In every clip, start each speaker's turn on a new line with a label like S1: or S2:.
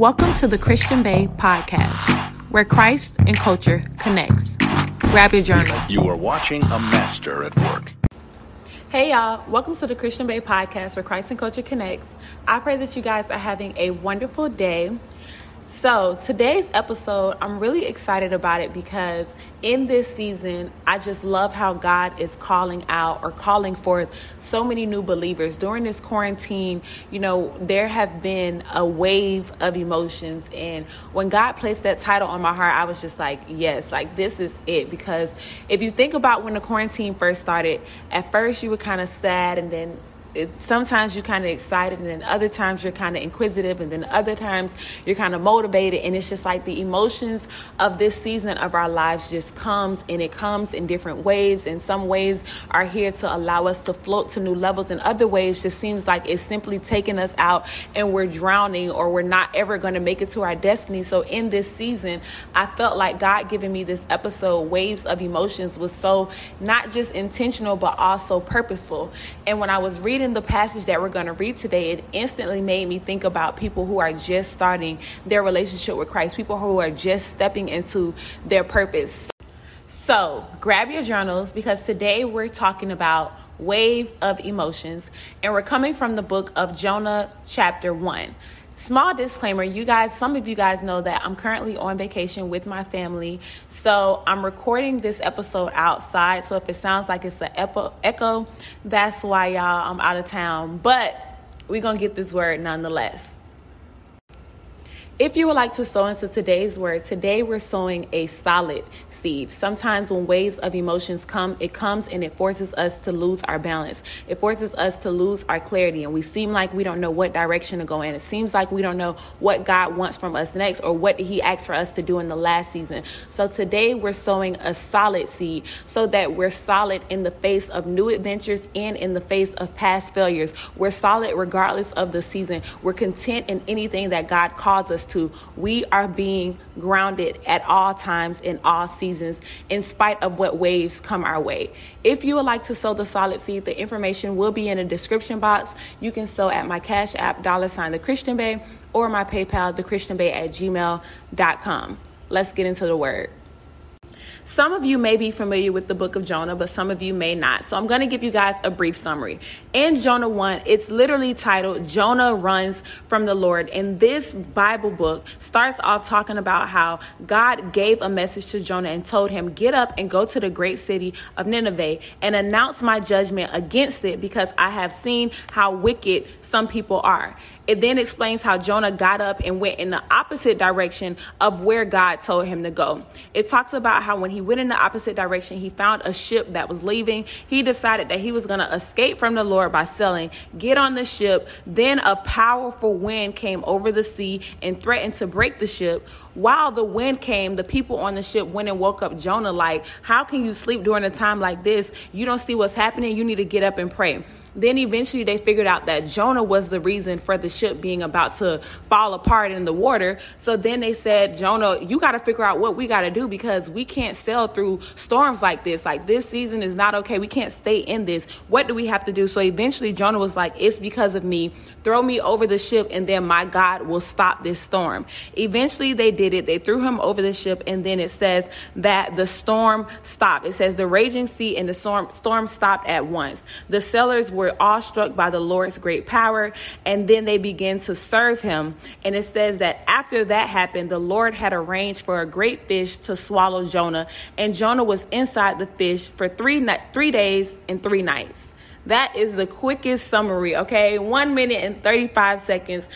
S1: Welcome to the Christian Bae podcast, where Christ and culture connects. Grab your journal.
S2: You are watching a master at work.
S1: Hey y'all, welcome to the Christian Bae podcast where Christ and culture connects. I pray that you guys are having a wonderful day. So, today's episode, I'm really excited about it because in this season, I just love how God is calling out or calling forth so many new believers. During this quarantine, you know, there have been a wave of emotions. And when God placed that title on my heart, I was just like, yes, like this is it. Because if you think about when the quarantine first started, at first you were kind of sad and then it, sometimes you're kind of excited and then other times you're kind of inquisitive and then other times you're kind of motivated and it's just like the emotions of this season of our lives just comes and it comes in different waves and some waves are here to allow us to float to new levels and other waves just seems like it's simply taking us out and we're drowning or we're not ever going to make it to our destiny. So in this season i felt like god giving me this episode waves of emotions was so not just intentional but also purposeful. And when i was reading reading the passage that we're going to read today, it instantly made me think about people who are just starting their relationship with Christ, people who are just stepping into their purpose. So grab your journals because today we're talking about wave of emotions and we're coming from the book of Jonah, chapter 1 small disclaimer you guys some of you guys know that i'm currently on vacation with my family so i'm recording this episode outside so if it sounds like it's an echo, that's why y'all i'm out of town but we're gonna get this word nonetheless. If you would like to sow into today's word, today we're sowing a solid seed. Sometimes when waves of emotions come, it comes and it forces us to lose our balance. It forces us to lose our clarity and we seem like we don't know what direction to go in. It seems like we don't know what God wants from us next or what he asked for us to do in the last season. So today we're sowing a solid seed so that we're solid in the face of new adventures and in the face of past failures. We're solid regardless of the season. We're content in anything that God calls us to. We are being grounded at all times in all seasons, in spite of what waves come our way. If you would like to sow the solid seed, the information will be in the description box. You can sow at my Cash App, dollar sign the Christian Bae, or my PayPal, the Christian Bae at gmail.com. Let's get into the word. Some of you may be familiar with the book of Jonah, but some of you may not. So I'm going to give you guys a brief summary. In Jonah 1, it's literally titled Jonah Runs from the Lord. And this Bible book starts off talking about how God gave a message to Jonah and told him, Get up and go to the great city of Nineveh and announce my judgment against it because I have seen how wicked some people are. It then explains how Jonah got up and went in the opposite direction of where God told him to go. It talks about how when he went in the opposite direction, he found a ship that was leaving. He decided that he was going to escape from the Lord by selling, get on the ship. Then a powerful wind came over the sea and threatened to break the ship. While the wind came, the people on the ship went and woke up Jonah like, How can you sleep during a time like this? You don't see what's happening. You need to get up and pray. Then eventually they figured out that Jonah was the reason for the ship being about to fall apart in the water. So then they said, Jonah, you got to figure out what we got to do because we can't sail through storms like this. Like this season is not okay. We can't stay in this. What do we have to do? So eventually Jonah was like, it's because of me. Throw me over the ship and then my God will stop this storm. Eventually they did it. They threw him over the ship and then it says that the storm stopped. It says the raging sea and the storm, storm stopped at once. The sailors were awestruck by the Lord's great power, and then they began to serve him. And it says that after that happened, the Lord had arranged for a great fish to swallow Jonah, and Jonah was inside the fish for three, three days and three nights. That is the quickest summary, okay? One minute and 35 seconds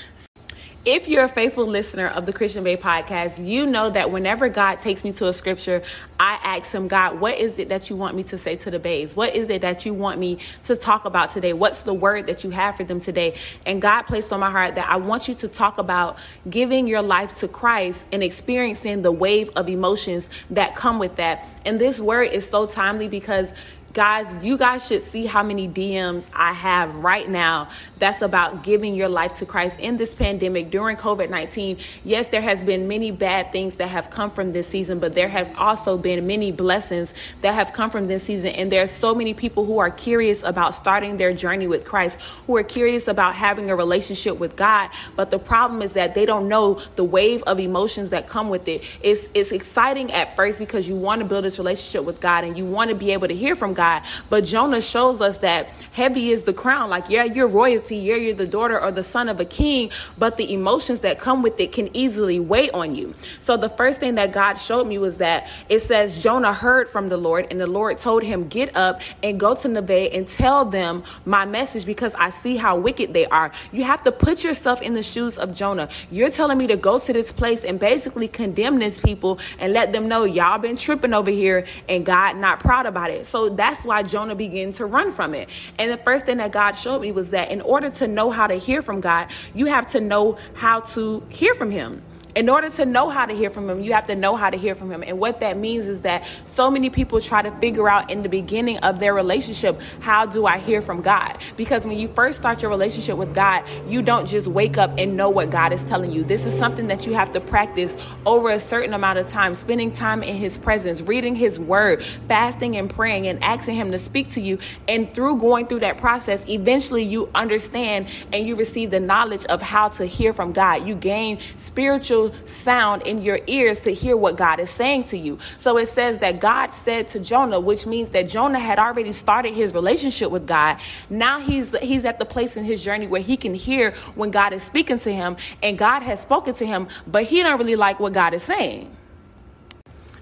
S1: if you're a faithful listener of the Christian Bae podcast, you know that whenever God takes me to a scripture, I ask him, God, what is it that you want me to say to the babes? What is it that you want me to talk about today? What's the word that you have for them today? And God placed on my heart that I want you to talk about giving your life to Christ and experiencing the wave of emotions that come with that. And this word is so timely because Guys, you guys should see how many DMs I have right now that's about giving your life to Christ in this pandemic during COVID 19. Yes, there has been many bad things that have come from this season, but there has also been many blessings that have come from this season. And there are so many people who are curious about starting their journey with Christ, who are curious about having a relationship with God. But the problem is that they don't know the wave of emotions that come with it. It's, it's exciting at first because you want to build this relationship with God and you want to be able to hear from. God. But Jonah shows us that heavy is the crown. Like, yeah, you're royalty, yeah, you're the daughter or the son of a king, but the emotions that come with it can easily weigh on you. So the first thing that God showed me was that it says Jonah heard from the Lord, and the Lord told him, Get up and go to Nineveh and tell them my message because I see how wicked they are. You have to put yourself in the shoes of Jonah. You're telling me to go to this place and basically condemn these people and let them know y'all been tripping over here and God not proud about it. So that's why Jonah began to run from it. And and the first thing that God showed me was that in order to know how to hear from God, you have to know how to hear from Him in order to know how to hear from him, you have to know how to hear from him. And what that means is that so many people try to figure out in the beginning of their relationship, how do I hear from God? Because when you first start your relationship with God, you don't just wake up and know what God is telling you. This is something that you have to practice over a certain amount of time, spending time in his presence, reading his word, fasting and praying and asking him to speak to you. And through going through that process, eventually you understand and you receive the knowledge of how to hear from God. You gain spiritual sound in your ears to hear what God is saying to you. So it says that God said to Jonah, which means that Jonah had already started his relationship with God. Now he's he's at the place in his journey where he can hear when God is speaking to him and God has spoken to him, but he don't really like what God is saying.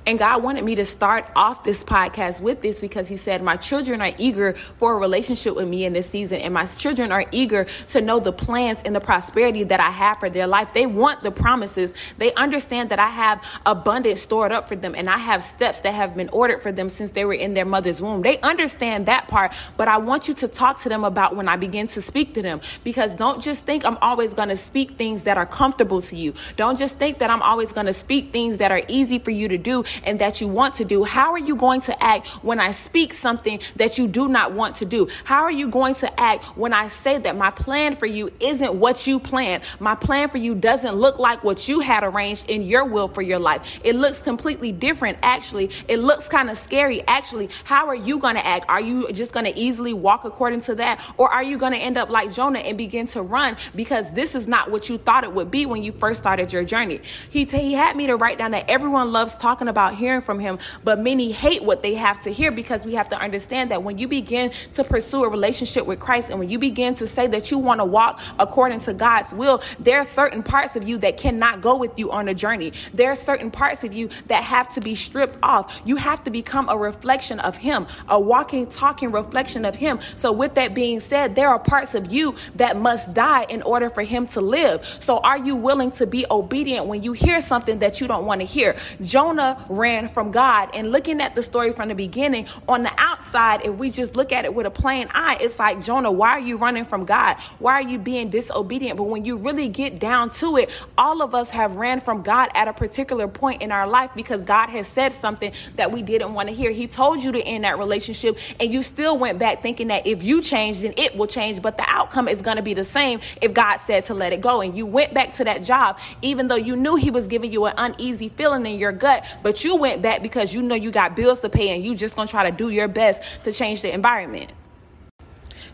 S1: And God wanted me to start off this podcast with this because He said, My children are eager for a relationship with me in this season, and my children are eager to know the plans and the prosperity that I have for their life. They want the promises. They understand that I have abundance stored up for them, and I have steps that have been ordered for them since they were in their mother's womb. They understand that part, but I want you to talk to them about when I begin to speak to them because don't just think I'm always going to speak things that are comfortable to you. Don't just think that I'm always going to speak things that are easy for you to do and that you want to do, how are you going to act when I speak something that you do not want to do? How are you going to act when I say that my plan for you isn't what you planned? My plan for you doesn't look like what you had arranged in your will for your life. It looks completely different, actually. It looks kind of scary, actually. How are you going to act? Are you just going to easily walk according to that? Or are you going to end up like Jonah and begin to run because this is not what you thought it would be when you first started your journey? He, t- he had me to write down that everyone loves talking about about hearing from him, but many hate what they have to hear because we have to understand that when you begin to pursue a relationship with Christ and when you begin to say that you want to walk according to God's will, there are certain parts of you that cannot go with you on a journey. There are certain parts of you that have to be stripped off. You have to become a reflection of Him, a walking, talking reflection of Him. So, with that being said, there are parts of you that must die in order for Him to live. So, are you willing to be obedient when you hear something that you don't want to hear? Jonah ran from God. And looking at the story from the beginning, on the outside, if we just look at it with a plain eye, it's like, Jonah, why are you running from God? Why are you being disobedient? But when you really get down to it, all of us have ran from God at a particular point in our life because God has said something that we didn't want to hear. He told you to end that relationship, and you still went back thinking that if you change, then it will change. But the outcome is going to be the same if God said to let it go. And you went back to that job, even though you knew He was giving you an uneasy feeling in your gut, but you went back because you know you got bills to pay and you just gonna try to do your best to change the environment.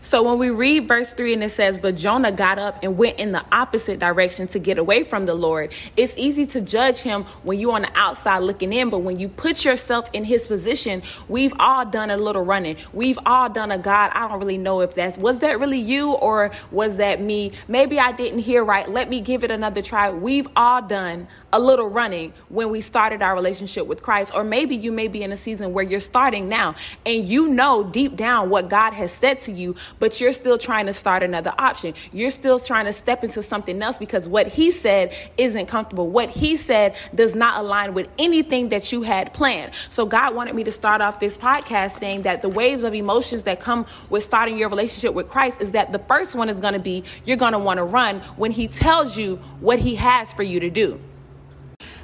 S1: So when we read verse 3 and it says, But Jonah got up and went in the opposite direction to get away from the Lord, it's easy to judge him when you're on the outside looking in. But when you put yourself in his position, we've all done a little running. We've all done a God. I don't really know if that's, was that really you or was that me? Maybe I didn't hear right. Let me give it another try. We've all done a little running when we started our relationship with Christ. Or maybe you may be in a season where you're starting now and you know deep down what God has said to you, but you're still trying to start another option. You're still trying to step into something else because what He said isn't comfortable. What He said does not align with anything that you had planned. So God wanted me to start off this podcast saying that the waves of emotions that come with starting your relationship with Christ is that the first one is going to be you're going to want to run when He tells you what He has for you to do.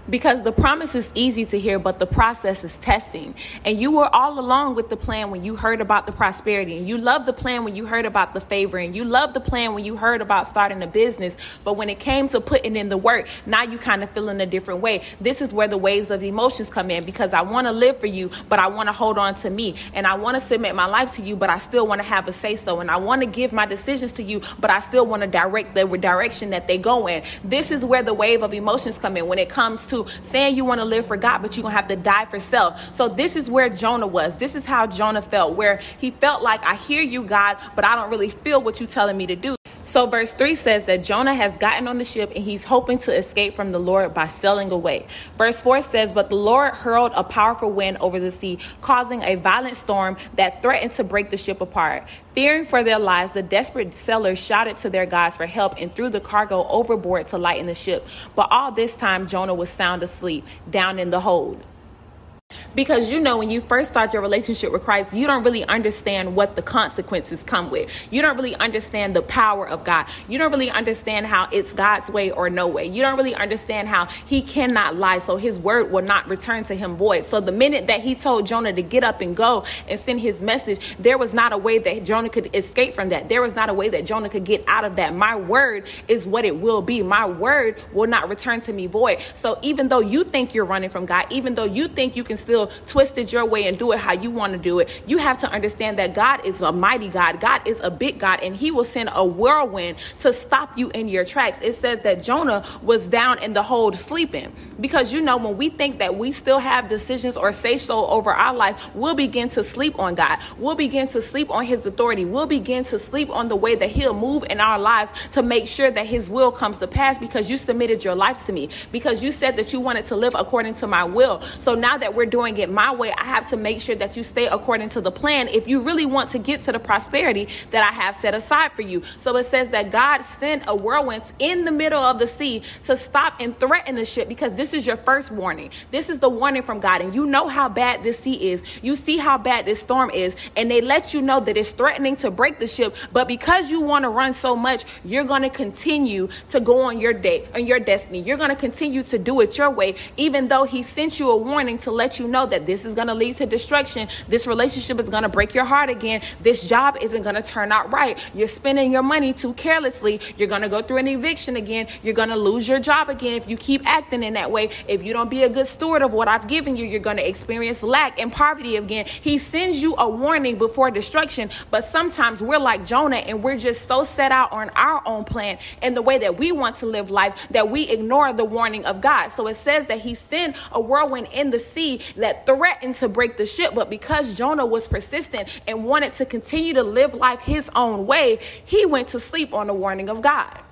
S1: Because the promise is easy to hear, but the process is testing. And you were all along with the plan when you heard about the prosperity, and you loved the plan when you heard about the favor, and you loved the plan when you heard about starting a business. But when it came to putting in the work, now you kind of feel in a different way. This is where the waves of emotions come in because I want to live for you, but I want to hold on to me, and I want to submit my life to you, but I still want to have a say so, and I want to give my decisions to you, but I still want to direct the direction that they go in. This is where the wave of emotions come in when it comes to to saying you want to live for God, but you're going to have to die for self. So this is where Jonah was. This is how Jonah felt, where he felt like, I hear you, God, but I don't really feel what you're telling me to do. So, verse 3 says that Jonah has gotten on the ship and he's hoping to escape from the Lord by sailing away. Verse 4 says, But the Lord hurled a powerful wind over the sea, causing a violent storm that threatened to break the ship apart. Fearing for their lives, the desperate sailors shouted to their gods for help and threw the cargo overboard to lighten the ship. But all this time, Jonah was sound asleep, down in the hold. Because you know, when you first start your relationship with Christ, you don't really understand what the consequences come with. You don't really understand the power of God. You don't really understand how it's God's way or no way. You don't really understand how He cannot lie, so His word will not return to Him void. So the minute that He told Jonah to get up and go and send His message, there was not a way that Jonah could escape from that. There was not a way that Jonah could get out of that. My word is what it will be. My word will not return to me void. So even though you think you're running from God, even though you think you can still twist it your way and do it how you want to do it. You have to understand that God is a mighty God. God is a big God, and He will send a whirlwind to stop you in your tracks. It says that Jonah was down in the hold sleeping because you know when we think that we still have decisions or say so over our life, we'll begin to sleep on God. We'll begin to sleep on His authority. We'll begin to sleep on the way that He'll move in our lives to make sure that His will comes to pass because you submitted your life to me because you said that you wanted to live according to my will. So now that we're doing it my way, I have to make sure that you stay according to the plan if you really want to get to the prosperity that I have set aside for you. So it says that God sent a whirlwind in the middle of the sea to stop and threaten the ship because this is your first warning. This is the warning from God. And you know how bad this sea is. You see how bad this storm is. And they let you know that it's threatening to break the ship. But because you want to run so much, you're going to continue to go on your day, on your destiny. You're going to continue to do it your way, even though He sent you a warning to let you know that this is going to lead to destruction. This relationship is going to break your heart again. This job isn't going to turn out right. You're spending your money too carelessly. You're going to go through an eviction again. You're going to lose your job again if you keep acting in that way. If you don't be a good steward of what I've given you, you're going to experience lack and poverty again. He sends you a warning before destruction, but sometimes we're like Jonah and we're just so set out on our own plan and the way that we want to live life that we ignore the warning of God. So it says that he sent a whirlwind in the sea that threatened to break the ship, but because Jonah was persistent and wanted to continue to live life his own way, he went to sleep on the warning of God.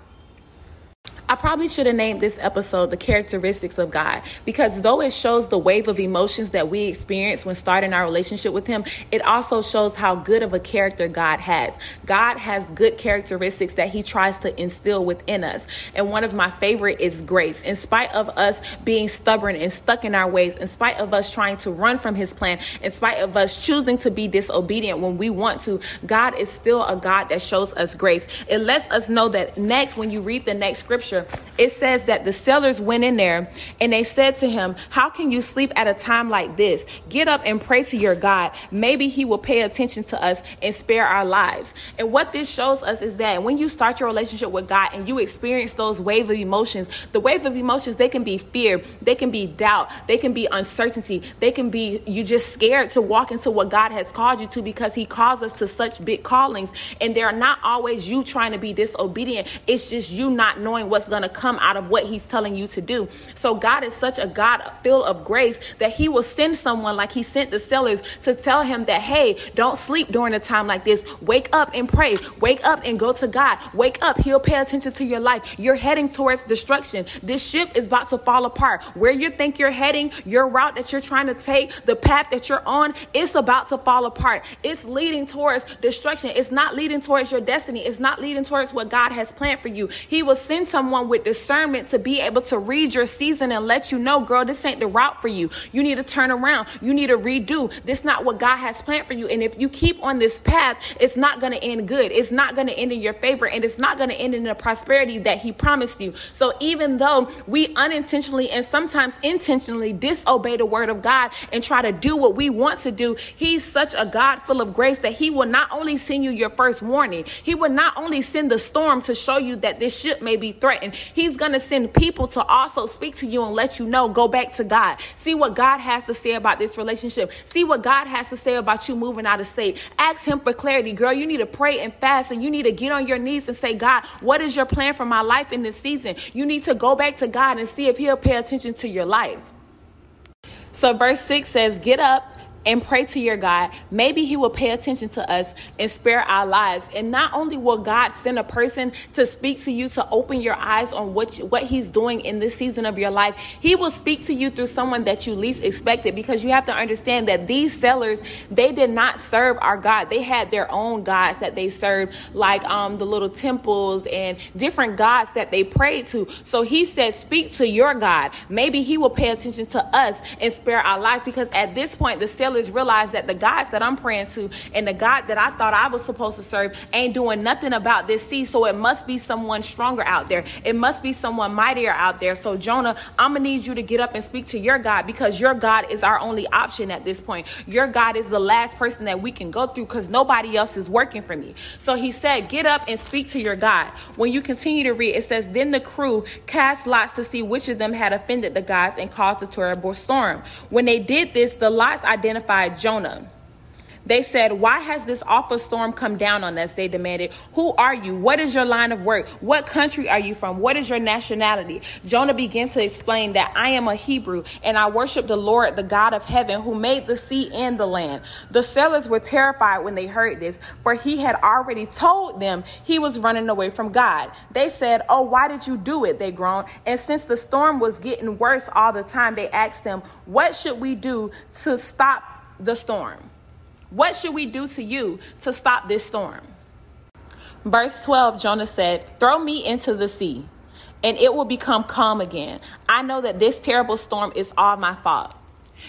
S1: I probably should have named this episode The Characteristics of God because though it shows the wave of emotions that we experience when starting our relationship with Him, it also shows how good of a character God has. God has good characteristics that He tries to instill within us. And one of my favorite is grace. In spite of us being stubborn and stuck in our ways, in spite of us trying to run from His plan, in spite of us choosing to be disobedient when we want to, God is still a God that shows us grace. It lets us know that next, when you read the next scripture, scripture, it says that the sellers went in there and they said to him, How can you sleep at a time like this? Get up and pray to your God. Maybe he will pay attention to us and spare our lives. And what this shows us is that when you start your relationship with God and you experience those wave of emotions, the wave of emotions, they can be fear, they can be doubt, they can be uncertainty, they can be you just scared to walk into what God has called you to because he calls us to such big callings. And they're not always you trying to be disobedient. It's just you not knowing what's going to come out of what he's telling you to do. So God is such a God filled of grace that he will send someone like he sent the sailors to tell him that, hey, don't sleep during a time like this. Wake up and pray. Wake up and go to God. Wake up. He'll pay attention to your life. You're heading towards destruction. This ship is about to fall apart. Where you think you're heading, your route that you're trying to take, the path that you're on, it's about to fall apart. It's leading towards destruction. It's not leading towards your destiny. It's not leading towards what God has planned for you. He will send someone someone with discernment to be able to read your season and let you know, girl, this ain't the route for you. You need to turn around. You need to redo. This not what God has planned for you. And if you keep on this path, it's not going to end good. It's not going to end in your favor and it's not going to end in the prosperity that he promised you. So even though we unintentionally and sometimes intentionally disobey the word of God and try to do what we want to do, he's such a God full of grace that he will not only send you your first warning, he will not only send the storm to show you that this ship may be threatened, he's going to send people to also speak to you and let you know, go back to God. See what God has to say about this relationship. See what God has to say about you moving out of state. Ask him for clarity. Girl, you need to pray and fast and you need to get on your knees and say, God, what is your plan for my life in this season? You need to go back to God and see if he'll pay attention to your life. So verse 6 says, Get up and pray to your God, maybe He will pay attention to us and spare our lives. And not only will God send a person to speak to you to open your eyes on what what He's doing in this season of your life, He will speak to you through someone that you least expected. Because you have to understand that these sellers they did not serve our God; they had their own gods that they served, like um, the little temples and different gods that they prayed to. So He said, "Speak to your God. Maybe He will pay attention to us and spare our lives." Because at this point, the sellers is realize that the gods that I'm praying to and the God that I thought I was supposed to serve ain't doing nothing about this sea. So it must be someone stronger out there. It must be someone mightier out there. So Jonah, I'm gonna need you to get up and speak to your God because your God is our only option at this point. Your God is the last person that we can go through because nobody else is working for me. So he said, Get up and speak to your God. When you continue to read, it says, Then the crew cast lots to see which of them had offended the gods and caused the terrible storm. When they did this, the lots identified identified Jonah. They said, Why has this awful storm come down on us? They demanded. Who are you? What is your line of work? What country are you from? What is your nationality? Jonah began to explain that I am a Hebrew and I worship the Lord, the God of heaven, who made the sea and the land. The sailors were terrified when they heard this, for he had already told them he was running away from God. They said, Oh, why did you do it? They groaned. And since the storm was getting worse all the time, they asked him, What should we do to stop the storm? What should we do to you to stop this storm? Verse 12, Jonah said, Throw me into the sea, and it will become calm again. I know that this terrible storm is all my fault.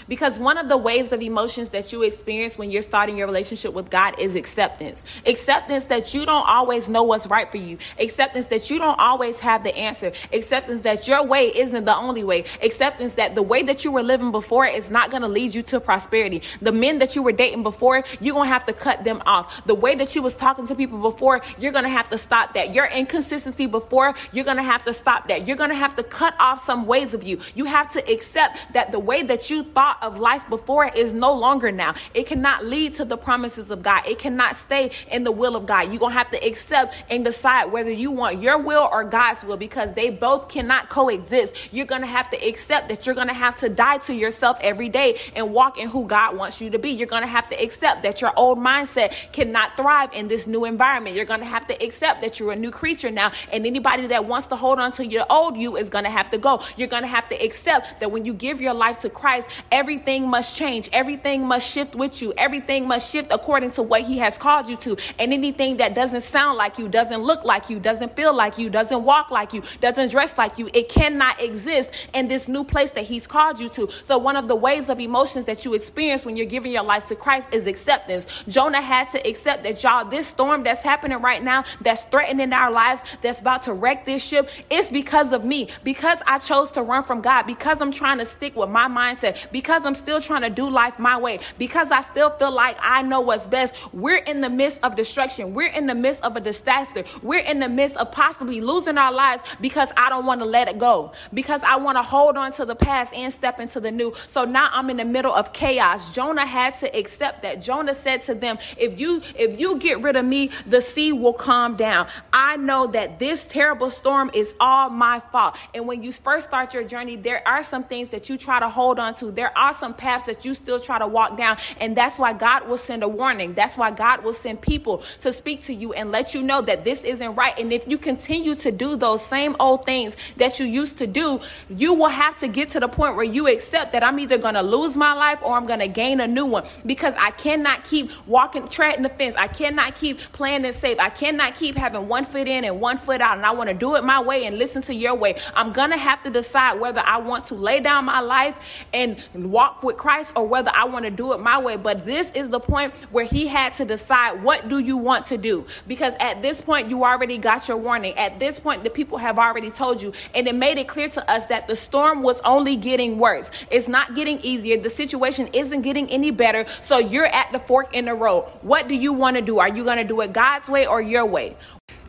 S1: Because one of the ways of emotions that you experience when you're starting your relationship with God is acceptance. Acceptance that you don't always know what's right for you. Acceptance that you don't always have the answer. Acceptance that your way isn't the only way. Acceptance that the way that you were living before is not going to lead you to prosperity. The men that you were dating before, you're going to have to cut them off. The way that you was talking to people before, you're going to have to stop that. Your inconsistency before, you're going to have to stop that. You're going to have to cut off some ways of you. You have to accept that the way that you thought thought of life before is no longer now. It cannot lead to the promises of God. It cannot stay in the will of God. You're going to have to accept and decide whether you want your will or God's will because they both cannot coexist. You're going to have to accept that you're going to have to die to yourself every day and walk in who God wants you to be. You're going to have to accept that your old mindset cannot thrive in this new environment. You're going to have to accept that you're a new creature now and anybody that wants to hold on to your old you is going to have to go. You're going to have to accept that when you give your life to Christ, everything must change. Everything must shift with you. Everything must shift according to what He has called you to. And anything that doesn't sound like you, doesn't look like you, doesn't feel like you, doesn't walk like you, doesn't dress like you, it cannot exist in this new place that He's called you to. So, one of the ways of emotions that you experience when you're giving your life to Christ is acceptance. Jonah had to accept that, y'all, this storm that's happening right now, that's threatening our lives, that's about to wreck this ship, it's because of me. Because I chose to run from God, because I'm trying to stick with my mindset, because I'm still trying to do life my way, because I still feel like I know what's best. We're in the midst of destruction. We're in the midst of a disaster. We're in the midst of possibly losing our lives because I don't want to let it go, because I want to hold on to the past and step into the new. So now I'm in the middle of chaos. Jonah had to accept that. Jonah said to them, if you if you get rid of me, the sea will calm down. I know that this terrible storm is all my fault. And when you first start your journey, there are some things that you try to hold on to. There are some paths that you still try to walk down. And that's why God will send a warning. That's why God will send people to speak to you and let you know that this isn't right. And if you continue to do those same old things that you used to do, you will have to get to the point where you accept that I'm either going to lose my life or I'm going to gain a new one because I cannot keep walking, treading the fence. I cannot keep playing it safe. I cannot keep having one foot in and one foot out. And I want to do it my way and listen to your way. I'm going to have to decide whether I want to lay down my life and walk with Christ or whether I want to do it my way. But this is the point where he had to decide what do you want to do? Because at this point, you already got your warning. At this point, the people have already told you. And it made it clear to us that the storm was only getting worse. It's not getting easier. The situation isn't getting any better. So you're at the fork in the road. What do you want to do? Are you going to do it God's way or your way?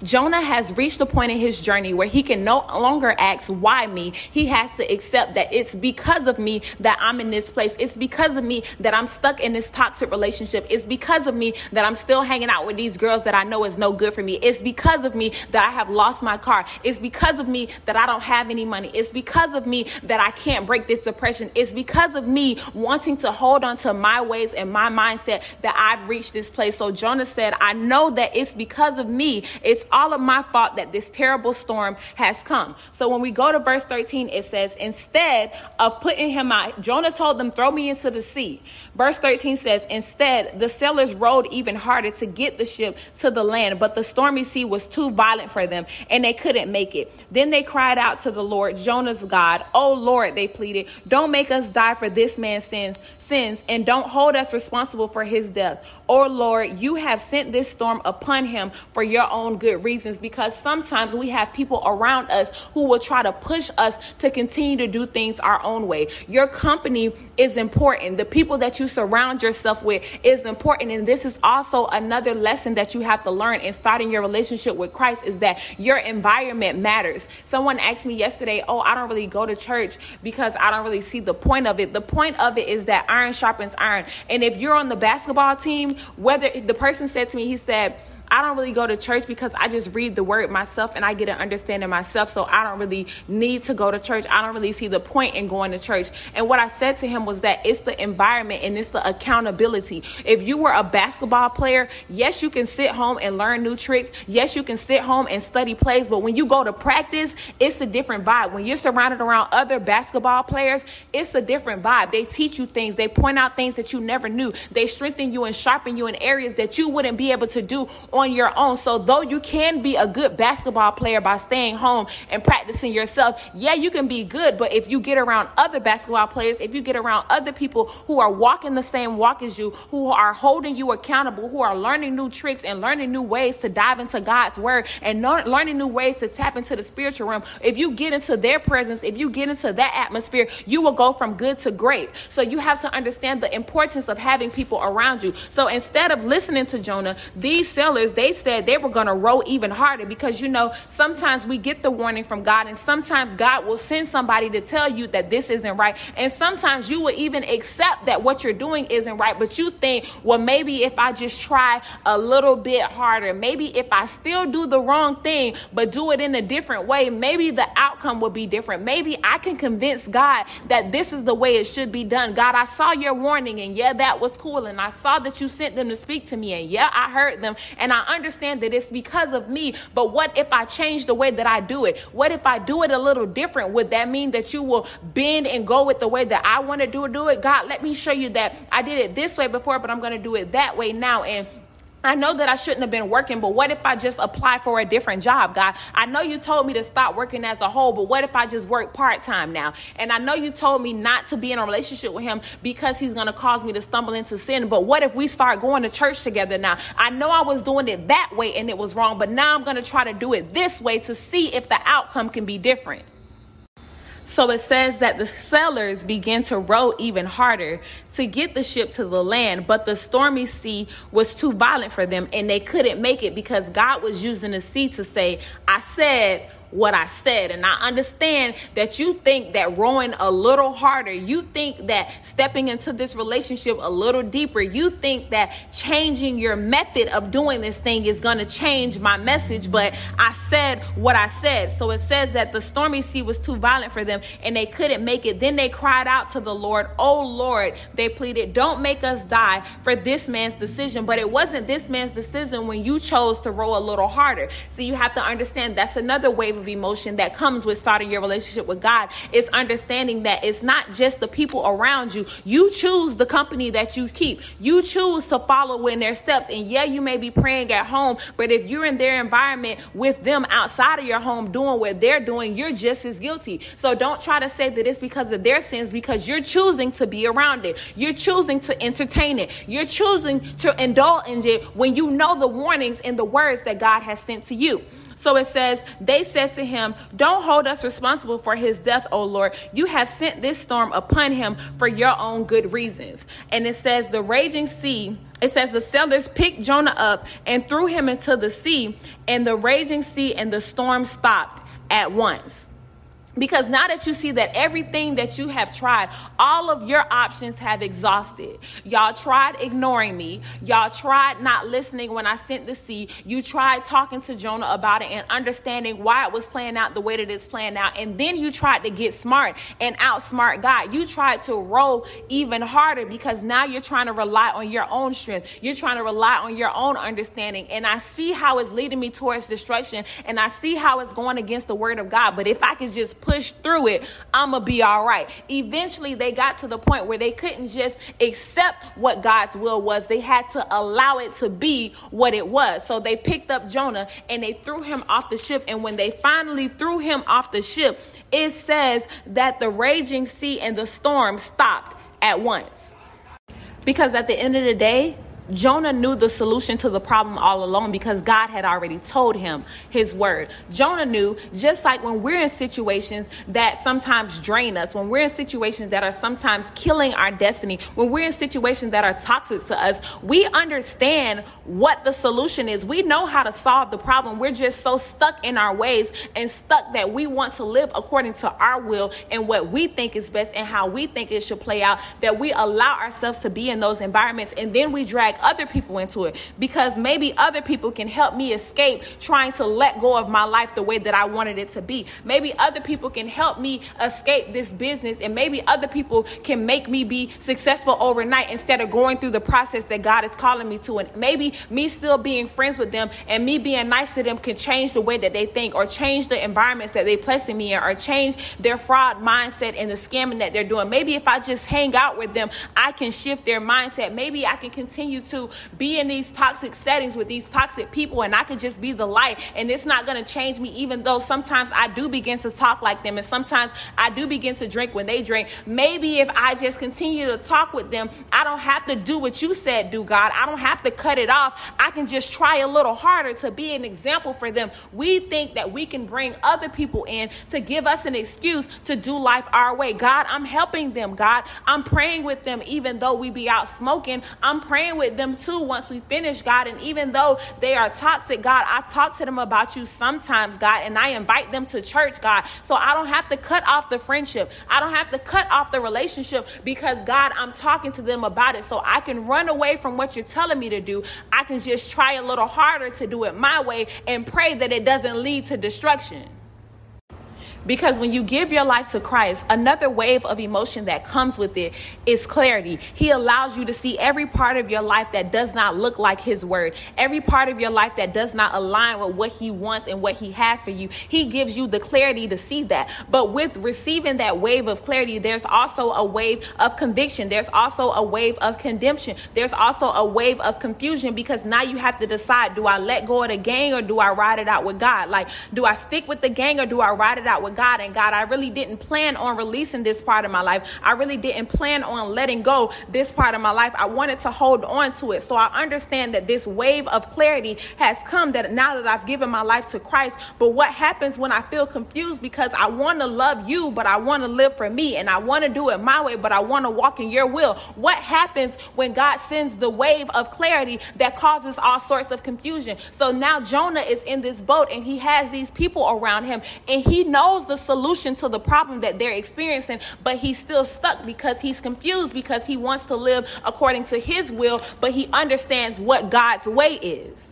S1: Jonah has reached a point in his journey where he can no longer ask, Why me? He has to accept that it's because of me that I'm in this place. It's because of me that I'm stuck in this toxic relationship. It's because of me that I'm still hanging out with these girls that I know is no good for me. It's because of me that I have lost my car. It's because of me that I don't have any money. It's because of me that I can't break this depression. It's because of me wanting to hold on to my ways and my mindset that I've reached this place. So Jonah said, I know that it's because of me. It's all of my fault that this terrible storm has come. So when we go to verse 13, it says, instead of putting him out, Jonah told them, throw me into the sea. Verse 13 says, instead, the sailors rowed even harder to get the ship to the land, but the stormy sea was too violent for them and they couldn't make it. Then they cried out to the Lord, Jonah's God. Oh Lord, they pleaded, don't make us die for this man's sins sins and don't hold us responsible for his death. Or, Lord, you have sent this storm upon him for your own good reasons because sometimes we have people around us who will try to push us to continue to do things our own way. Your company is important. The people that you surround yourself with is important. And this is also another lesson that you have to learn in starting your relationship with Christ is that your environment matters. Someone asked me yesterday, Oh, I don't really go to church because I don't really see the point of it. The point of it is that iron sharpens iron. And if you're on the basketball team, whether the person said to me, he said, I don't really go to church because I just read the word myself and I get an understanding myself. So I don't really need to go to church. I don't really see the point in going to church. And what I said to him was that it's the environment and it's the accountability. If you were a basketball player, yes, you can sit home and learn new tricks. Yes, you can sit home and study plays. But when you go to practice, it's a different vibe. When you're surrounded around other basketball players, it's a different vibe. They teach you things. They point out things that you never knew. They strengthen you and sharpen you in areas that you wouldn't be able to do on your own. So though you can be a good basketball player by staying home and practicing yourself, yeah, you can be good. But if you get around other basketball players, if you get around other people who are walking the same walk as you, who are holding you accountable, who are learning new tricks and learning new ways to dive into God's word and learning new ways to tap into the spiritual realm, if you get into their presence, if you get into that atmosphere, you will go from good to great. So you have to understand the importance of having people around you. So instead of listening to Jonah, these sailors they said they were going to row even harder because you know sometimes we get the warning from God and sometimes God will send somebody to tell you that this isn't right. And sometimes you will even accept that what you're doing isn't right but you think well maybe if I just try a little bit harder maybe if I still do the wrong thing but do it in a different way maybe the outcome will be different. Maybe I can convince God that this is the way it should be done. God I saw your warning and yeah that was cool. And I saw that you sent them to speak to me and yeah I heard them and I understand that it's because of me. But what if I change the way that I do it? What if I do it a little different? Would that mean that you will bend and go with the way that I want to do, do it? God, let me show you that I did it this way before, but I'm going to do it that way now. And I know that I shouldn't have been working, but what if I just apply for a different job, God? I know you told me to stop working as a whole, but what if I just work part time now? And I know you told me not to be in a relationship with him because he's going to cause me to stumble into sin, but what if we start going to church together now? I know I was doing it that way and it was wrong, but now I'm going to try to do it this way to see if the outcome can be different. So it says that the sailors began to row even harder to get the ship to the land, but the stormy sea was too violent for them and they couldn't make it because God was using the sea to say, I said, what I said. And I understand that you think that rowing a little harder, you think that stepping into this relationship a little deeper, you think that changing your method of doing this thing is going to change my message. But I said what I said. So it says that the stormy sea was too violent for them and they couldn't make it. Then they cried out to the Lord, Oh Lord, they pleaded, Don't make us die for this man's decision. But it wasn't this man's decision when you chose to row a little harder. So you have to understand that's another wave of emotion that comes with starting your relationship with God. is understanding that it's not just the people around you. You choose the company that you keep. You choose to follow in their steps. And yeah, you may be praying at home, but if you're in their environment with them outside of your home doing what they're doing, you're just as guilty. So don't try to say that it's because of their sins because you're choosing to be around it. You're choosing to entertain it. You're choosing to indulge in it when you know the warnings and the words that God has sent to you. So it says, They said to him, Don't hold us responsible for his death, O Lord. You have sent this storm upon him for your own good reasons. And it says, The raging sea it says the sailors picked Jonah up and threw him into the sea, and the raging sea and the storm stopped at once. Because now that you see that everything that you have tried, all of your options have exhausted. Y'all tried ignoring me. Y'all tried not listening when I sent the sea. You tried talking to Jonah about it and understanding why it was playing out the way that it's playing out. And then you tried to get smart and outsmart God. You tried to roll even harder because now you're trying to rely on your own strength. You're trying to rely on your own understanding. And I see how it's leading me towards destruction and I see how it's going against the word of God. But if I could just push through it, I'm going to be all right. Eventually, they got to the point where they couldn't just accept what God's will was. They had to allow it to be what it was. So they picked up Jonah and they threw him off the ship. And when they finally threw him off the ship, it says that the raging sea and the storm stopped at once. Because at the end of the day, Jonah knew the solution to the problem all along because God had already told him his word. Jonah knew, just like when we're in situations that sometimes drain us, when we're in situations that are sometimes killing our destiny, when we're in situations that are toxic to us, we understand what the solution is. We know how to solve the problem. We're just so stuck in our ways and stuck that we want to live according to our will and what we think is best and how we think it should play out that we allow ourselves to be in those environments and then we drag drag other people into it because maybe other people can help me escape trying to let go of my life the way that I wanted it to be. Maybe other people can help me escape this business and maybe other people can make me be successful overnight instead of going through the process that God is calling me to. And maybe me still being friends with them and me being nice to them can change the way that they think or change the environments that they placing me in or change their fraud mindset and the scamming that they're doing. Maybe if I just hang out with them, I can shift their mindset. Maybe I can continue to be in these toxic settings with these toxic people and I could just be the light and it's not going to change me even though sometimes I do begin to talk like them and sometimes I do begin to drink when they drink. Maybe if I just continue to talk with them, I don't have to do what you said do, God. I don't have to cut it off. I can just try a little harder to be an example for them. We think that we can bring other people in to give us an excuse to do life our way. God, I'm helping them, God. I'm praying with them even though we be out smoking. I'm praying with them too once we finish, God. And even though they are toxic, God, I talk to them about you sometimes, God, and I invite them to church, God. So I don't have to cut off the friendship. I don't have to cut off the relationship because, God, I'm talking to them about it. So I can run away from what you're telling me to do. I can just try a little harder to do it my way and pray that it doesn't lead to destruction. Because when you give your life to Christ, another wave of emotion that comes with it is clarity. He allows you to see every part of your life that does not look like His word, every part of your life that does not align with what He wants and what He has for you. He gives you the clarity to see that. But with receiving that wave of clarity, there's also a wave of conviction. There's also a wave of condemnation. There's also a wave of confusion because now you have to decide do I let go of the gang or do I ride it out with God? Like, do I stick with the gang or do I ride it out with God, and God, I really didn't plan on releasing this part of my life. I really didn't plan on letting go this part of my life. I wanted to hold on to it. So I understand that this wave of clarity has come that now that I've given my life to Christ. But what happens when I feel confused because I want to love you, but I want to live for me and I want to do it my way, but I want to walk in your will? What happens when God sends the wave of clarity that causes all sorts of confusion? So now Jonah is in this boat and he has these people around him and he knows the solution to the problem that they're experiencing, but he's still stuck because he's confused because he wants to live according to his will, but he understands what God's way is.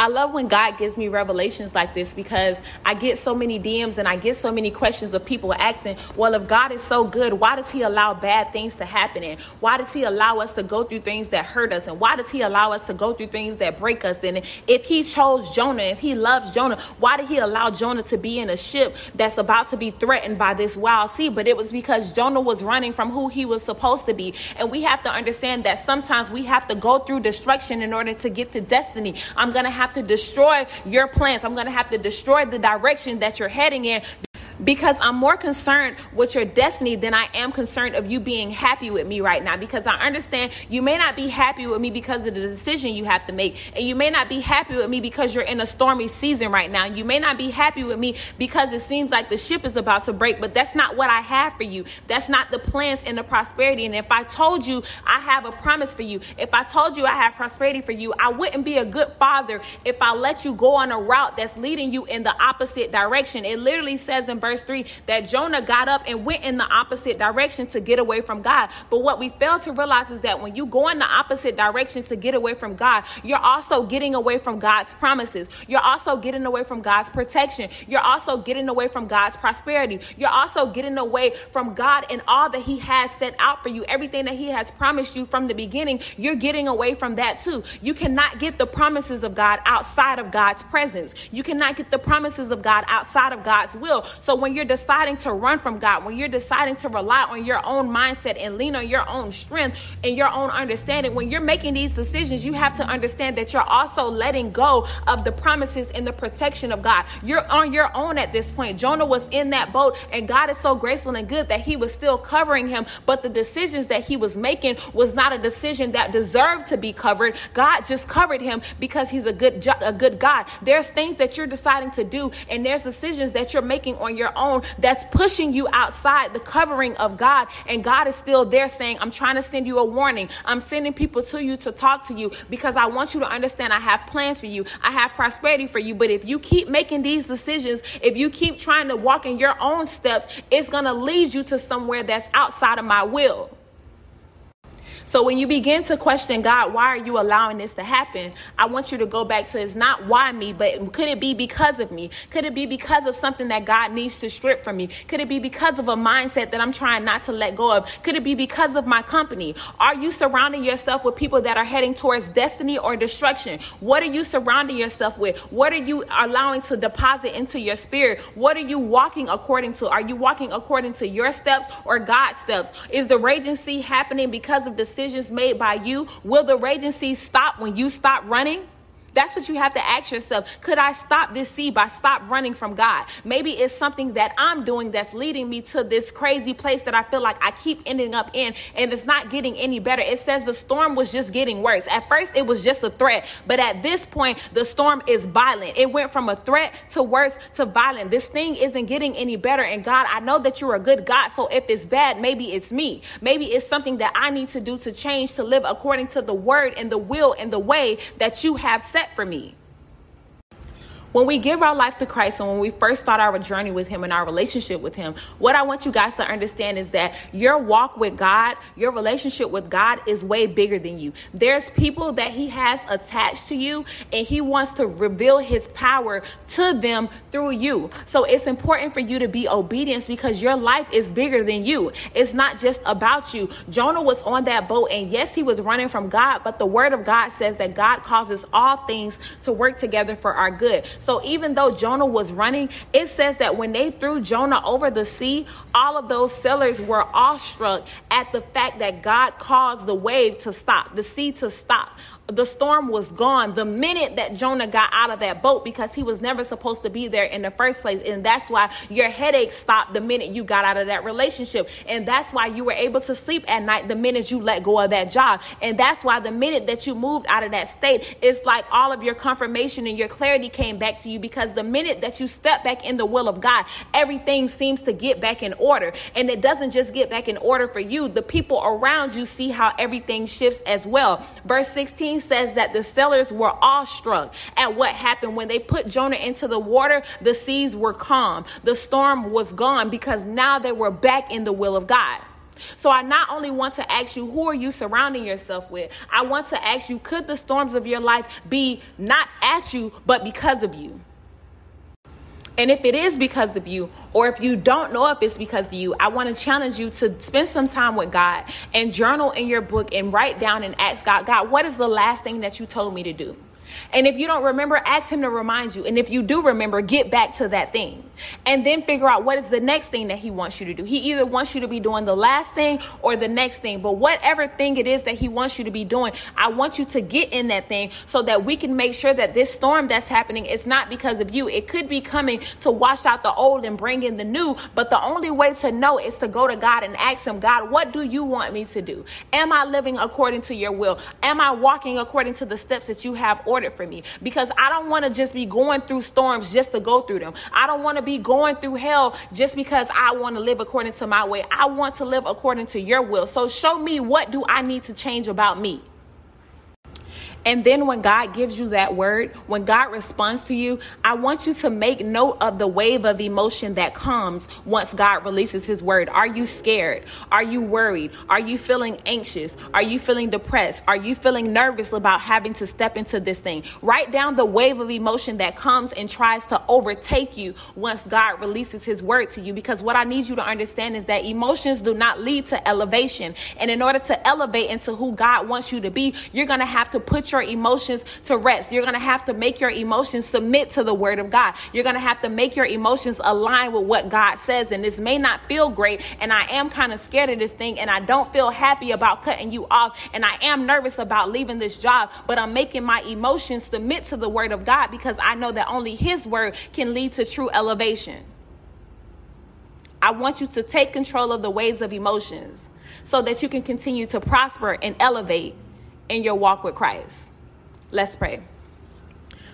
S1: I love when God gives me revelations like this because I get so many DMs and I get so many questions of people asking, well, if God is so good, why does He allow bad things to happen? And why does He allow us to go through things that hurt us? And why does He allow us to go through things that break us? And if He chose Jonah, if He loves Jonah, why did He allow Jonah to be in a ship that's about to be threatened by this wild sea? But it was because Jonah was running from who he was supposed to be. And we have to understand that sometimes we have to go through destruction in order to get to destiny. I'm going to have have to destroy your plans. I'm going to have to destroy the direction that you're heading in because I'm more concerned with your destiny than I am concerned of you being happy with me right now. Because I understand you may not be happy with me because of the decision you have to make, and you may not be happy with me because you're in a stormy season right now. You may not be happy with me because it seems like the ship is about to break, but that's not what I have for you. That's not the plans and the prosperity. And if I told you I have a promise for you, if I told you I have prosperity for you, I wouldn't be a good father if I let you go on a route that's leading you in the opposite direction. It literally says in verse verse 3 that Jonah got up and went in the opposite direction to get away from God. But what we fail to realize is that when you go in the opposite direction to get away from God, you're also getting away from God's promises. You're also getting away from God's protection. You're also getting away from God's prosperity. You're also getting away from God and all that He has set out for you. Everything that He has promised you from the beginning, you're getting away from that too. You cannot get the promises of God outside of God's presence. You cannot get the promises of God outside of God's will. So when you're deciding to run from God, when you're deciding to rely on your own mindset and lean on your own strength and your own understanding, when you're making these decisions, you have to understand that you're also letting go of the promises and the protection of God. You're on your own at this point. Jonah was in that boat, and God is so graceful and good that he was still covering him, but the decisions that he was making was not a decision that deserved to be covered. God just covered him because he's a good a good God. There's things that you're deciding to do and there's decisions that you're making on your own that's pushing you outside the covering of God. And God is still there saying, I'm trying to send you a warning. I'm sending people to you to talk to you because I want you to understand I have plans for you. I have prosperity for you. But if you keep making these decisions, if you keep trying to walk in your own steps, it's going to lead you to somewhere that's outside of my will. So when you begin to question God, why are you allowing this to happen? I want you to go back to it's not why me, but could it be because of me? Could it be because of something that God needs to strip from me? Could it be because of a mindset that I'm trying not to let go of? Could it be because of my company? Are you surrounding yourself with people that are heading towards destiny or destruction? What are you surrounding yourself with? What are you allowing to deposit into your spirit? What are you walking according to? Are you walking according to your steps or God's steps? Is the raging sea happening because of the decisions made by you? Will the sea stop when you stop running? That's what you have to ask yourself. Could I stop this sea by stop running from God? Maybe it's something that I'm doing that's leading me to this crazy place that I feel like I keep ending up in and it's not getting any better. It says the storm was just getting worse. At first it was just a threat, but at this point the storm is violent. It went from a threat to worse to violent. This thing isn't getting any better. And God, I know that you're a good God. So if it's bad, maybe it's me. Maybe it's something that I need to do to change to live according to the word and the will and the way that you have set set for me. When we give our life to Christ and when we first start our journey with Him and our relationship with Him, what I want you guys to understand is that your walk with God, your relationship with God is way bigger than you. There's people that He has attached to you and He wants to reveal His power to them through you. So it's important for you to be obedient because your life is bigger than you. It's not just about you. Jonah was on that boat and yes, he was running from God, but the Word of God says that God causes all things to work together for our good. So even though Jonah was running, it says that when they threw Jonah over the sea, all of those sailors were awestruck at the fact that God caused the wave to stop, the sea to stop. The storm was gone the minute that Jonah got out of that boat because he was never supposed to be there in the first place. And that's why your headache stopped the minute you got out of that relationship. And that's why you were able to sleep at night the minute you let go of that job. And that's why the minute that you moved out of that state, it's like all of your confirmation and your clarity came back to you because the minute that you step back in the will of God, everything seems to get back in order. And it doesn't just get back in order for you, the people around you see how everything shifts as well. Verse 16 says that the sailors were awestruck at what happened when they put Jonah into the water. The seas were calm, the storm was gone because now they were back in the will of God. So I not only want to ask you, who are you surrounding yourself with? I want to ask you, could the storms of your life be not at you, but because of you? And if it is because of you, or if you don't know if it's because of you, I want to challenge you to spend some time with God and journal in your book and write down and ask God, God, what is the last thing that you told me to do? And if you don't remember, ask him to remind you. And if you do remember, get back to that thing. And then figure out what is the next thing that he wants you to do. He either wants you to be doing the last thing or the next thing. But whatever thing it is that he wants you to be doing, I want you to get in that thing so that we can make sure that this storm that's happening is not because of you. It could be coming to wash out the old and bring in the new. But the only way to know is to go to God and ask him, God, what do you want me to do? Am I living according to your will? Am I walking according to the steps that you have ordered? For me because I don't want to just be going through storms just to go through them. I don't want to be going through hell just because I want to live according to my way. I want to live according to your will. So show me what do I need to change about me? And then when God gives you that word, when God responds to you, I want you to make note of the wave of emotion that comes once God releases his word. Are you scared? Are you worried? Are you feeling anxious? Are you feeling depressed? Are you feeling nervous about having to step into this thing? Write down the wave of emotion that comes and tries to overtake you once God releases his word to you. Because what I need you to understand is that emotions do not lead to elevation. And in order to elevate into who God wants you to be, you're going to have to put your emotions to rest. You're going to have to make your emotions submit to the word of God. You're going to have to make your emotions align with what God says. And this may not feel great. And I am kind of scared of this thing. And I don't feel happy about cutting you off. And I am nervous about leaving this job. But I'm making my emotions submit to the word of God because I know that only his word can lead to true elevation. I want you to take control of the ways of emotions so that you can continue to prosper and elevate in your walk with Christ. Let's pray.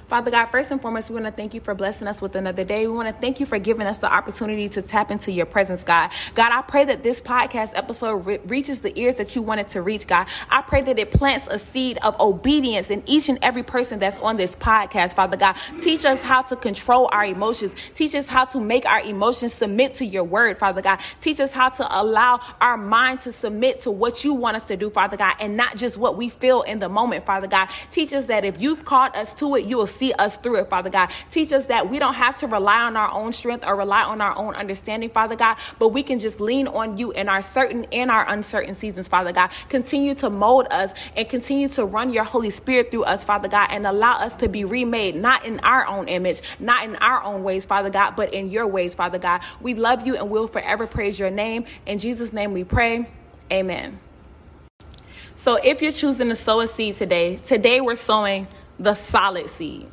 S1: Father God, first and foremost, we want to thank you for blessing us with another day. We want to thank you for giving us the opportunity to tap into your presence, God. God, I pray that this podcast episode re- reaches the ears that you want it to reach, God. I pray that it plants a seed of obedience in each and every person that's on this podcast, Father God. Teach us how to control our emotions. Teach us how to make our emotions submit to your word, Father God. Teach us how to allow our mind to submit to what you want us to do, Father God, and not just what we feel in the moment, Father God. Teach us that if you've called us to it, you will see us through it, Father God. Teach us that we don't have to rely on our own strength or rely on our own understanding, Father God, but we can just lean on you in our certain and our uncertain seasons, Father God. Continue to mold us and continue to run your Holy Spirit through us, Father God, and allow us to be remade, not in our own image, not in our own ways, Father God, but in your ways, Father God. We love you and we'll forever praise your name. In Jesus' name we pray. Amen. So if you're choosing to sow a seed today, today we're sowing the solid seed.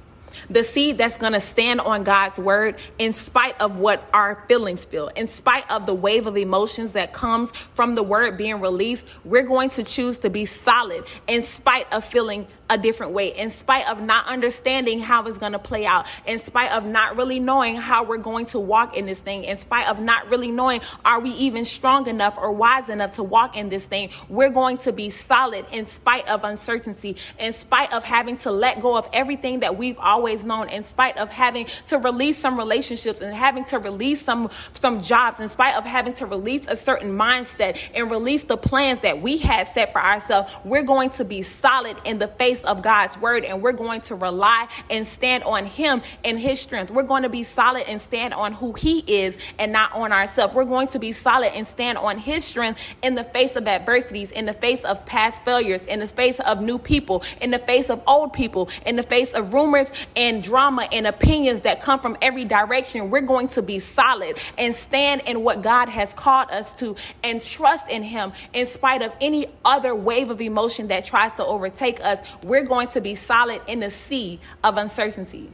S1: The seed that's going to stand on God's word in spite of what our feelings feel, in spite of the wave of emotions that comes from the word being released, we're going to choose to be solid in spite of feeling a different way, in spite of not understanding how it's going to play out, in spite of not really knowing how we're going to walk in this thing, in spite of not really knowing are we even strong enough or wise enough to walk in this thing, we're going to be solid in spite of uncertainty, in spite of having to let go of everything that we've always known, in spite of having to release some relationships and having to release some some jobs, in spite of having to release a certain mindset and release the plans that we had set for ourselves, we're going to be solid in the face of God's word and we're going to rely and stand on Him and His strength. We're going to be solid and stand on who He is and not on ourselves. We're going to be solid and stand on His strength in the face of adversities, in the face of past failures, in the face of new people, in the face of old people, in the face of rumors and drama and opinions that come from every direction. We're going to be solid and stand in what God has called us to and trust in Him in spite of any other wave of emotion that tries to overtake us we're going to be solid in the sea of uncertainty.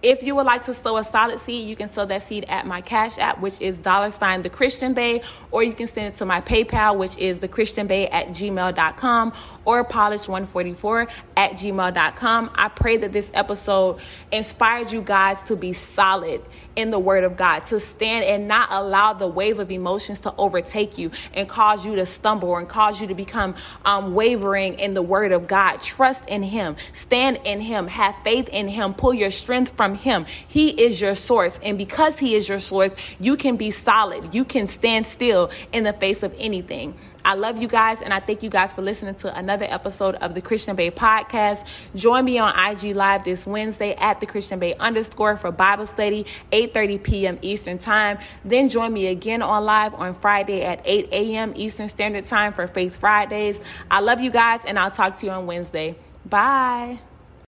S1: If you would like to sow a solid seed, you can sow that seed at my Cash App, which is dollar sign the Christian Bae, or you can send it to my PayPal, which is the Christian Bae at gmail.com or polish144 at gmail.com. I pray that this episode inspired you guys to be solid in the Word of God, to stand and not allow the wave of emotions to overtake you and cause you to stumble and cause you to become um, wavering in the Word of God. Trust in Him, stand in Him, have faith in Him, pull your strength from Him. He is your source, and because He is your source, you can be solid. You can stand still in the face of anything. I love you guys, and I thank you guys for listening to another episode of the Christian Bae podcast. Join me on IG Live this Wednesday at the Christian Bae underscore for Bible study, 8:30 p.m. Eastern Time. Then join me again on live on Friday at 8 a.m. Eastern Standard Time for Faith Fridays. I love you guys, and I'll talk to you on Wednesday. Bye.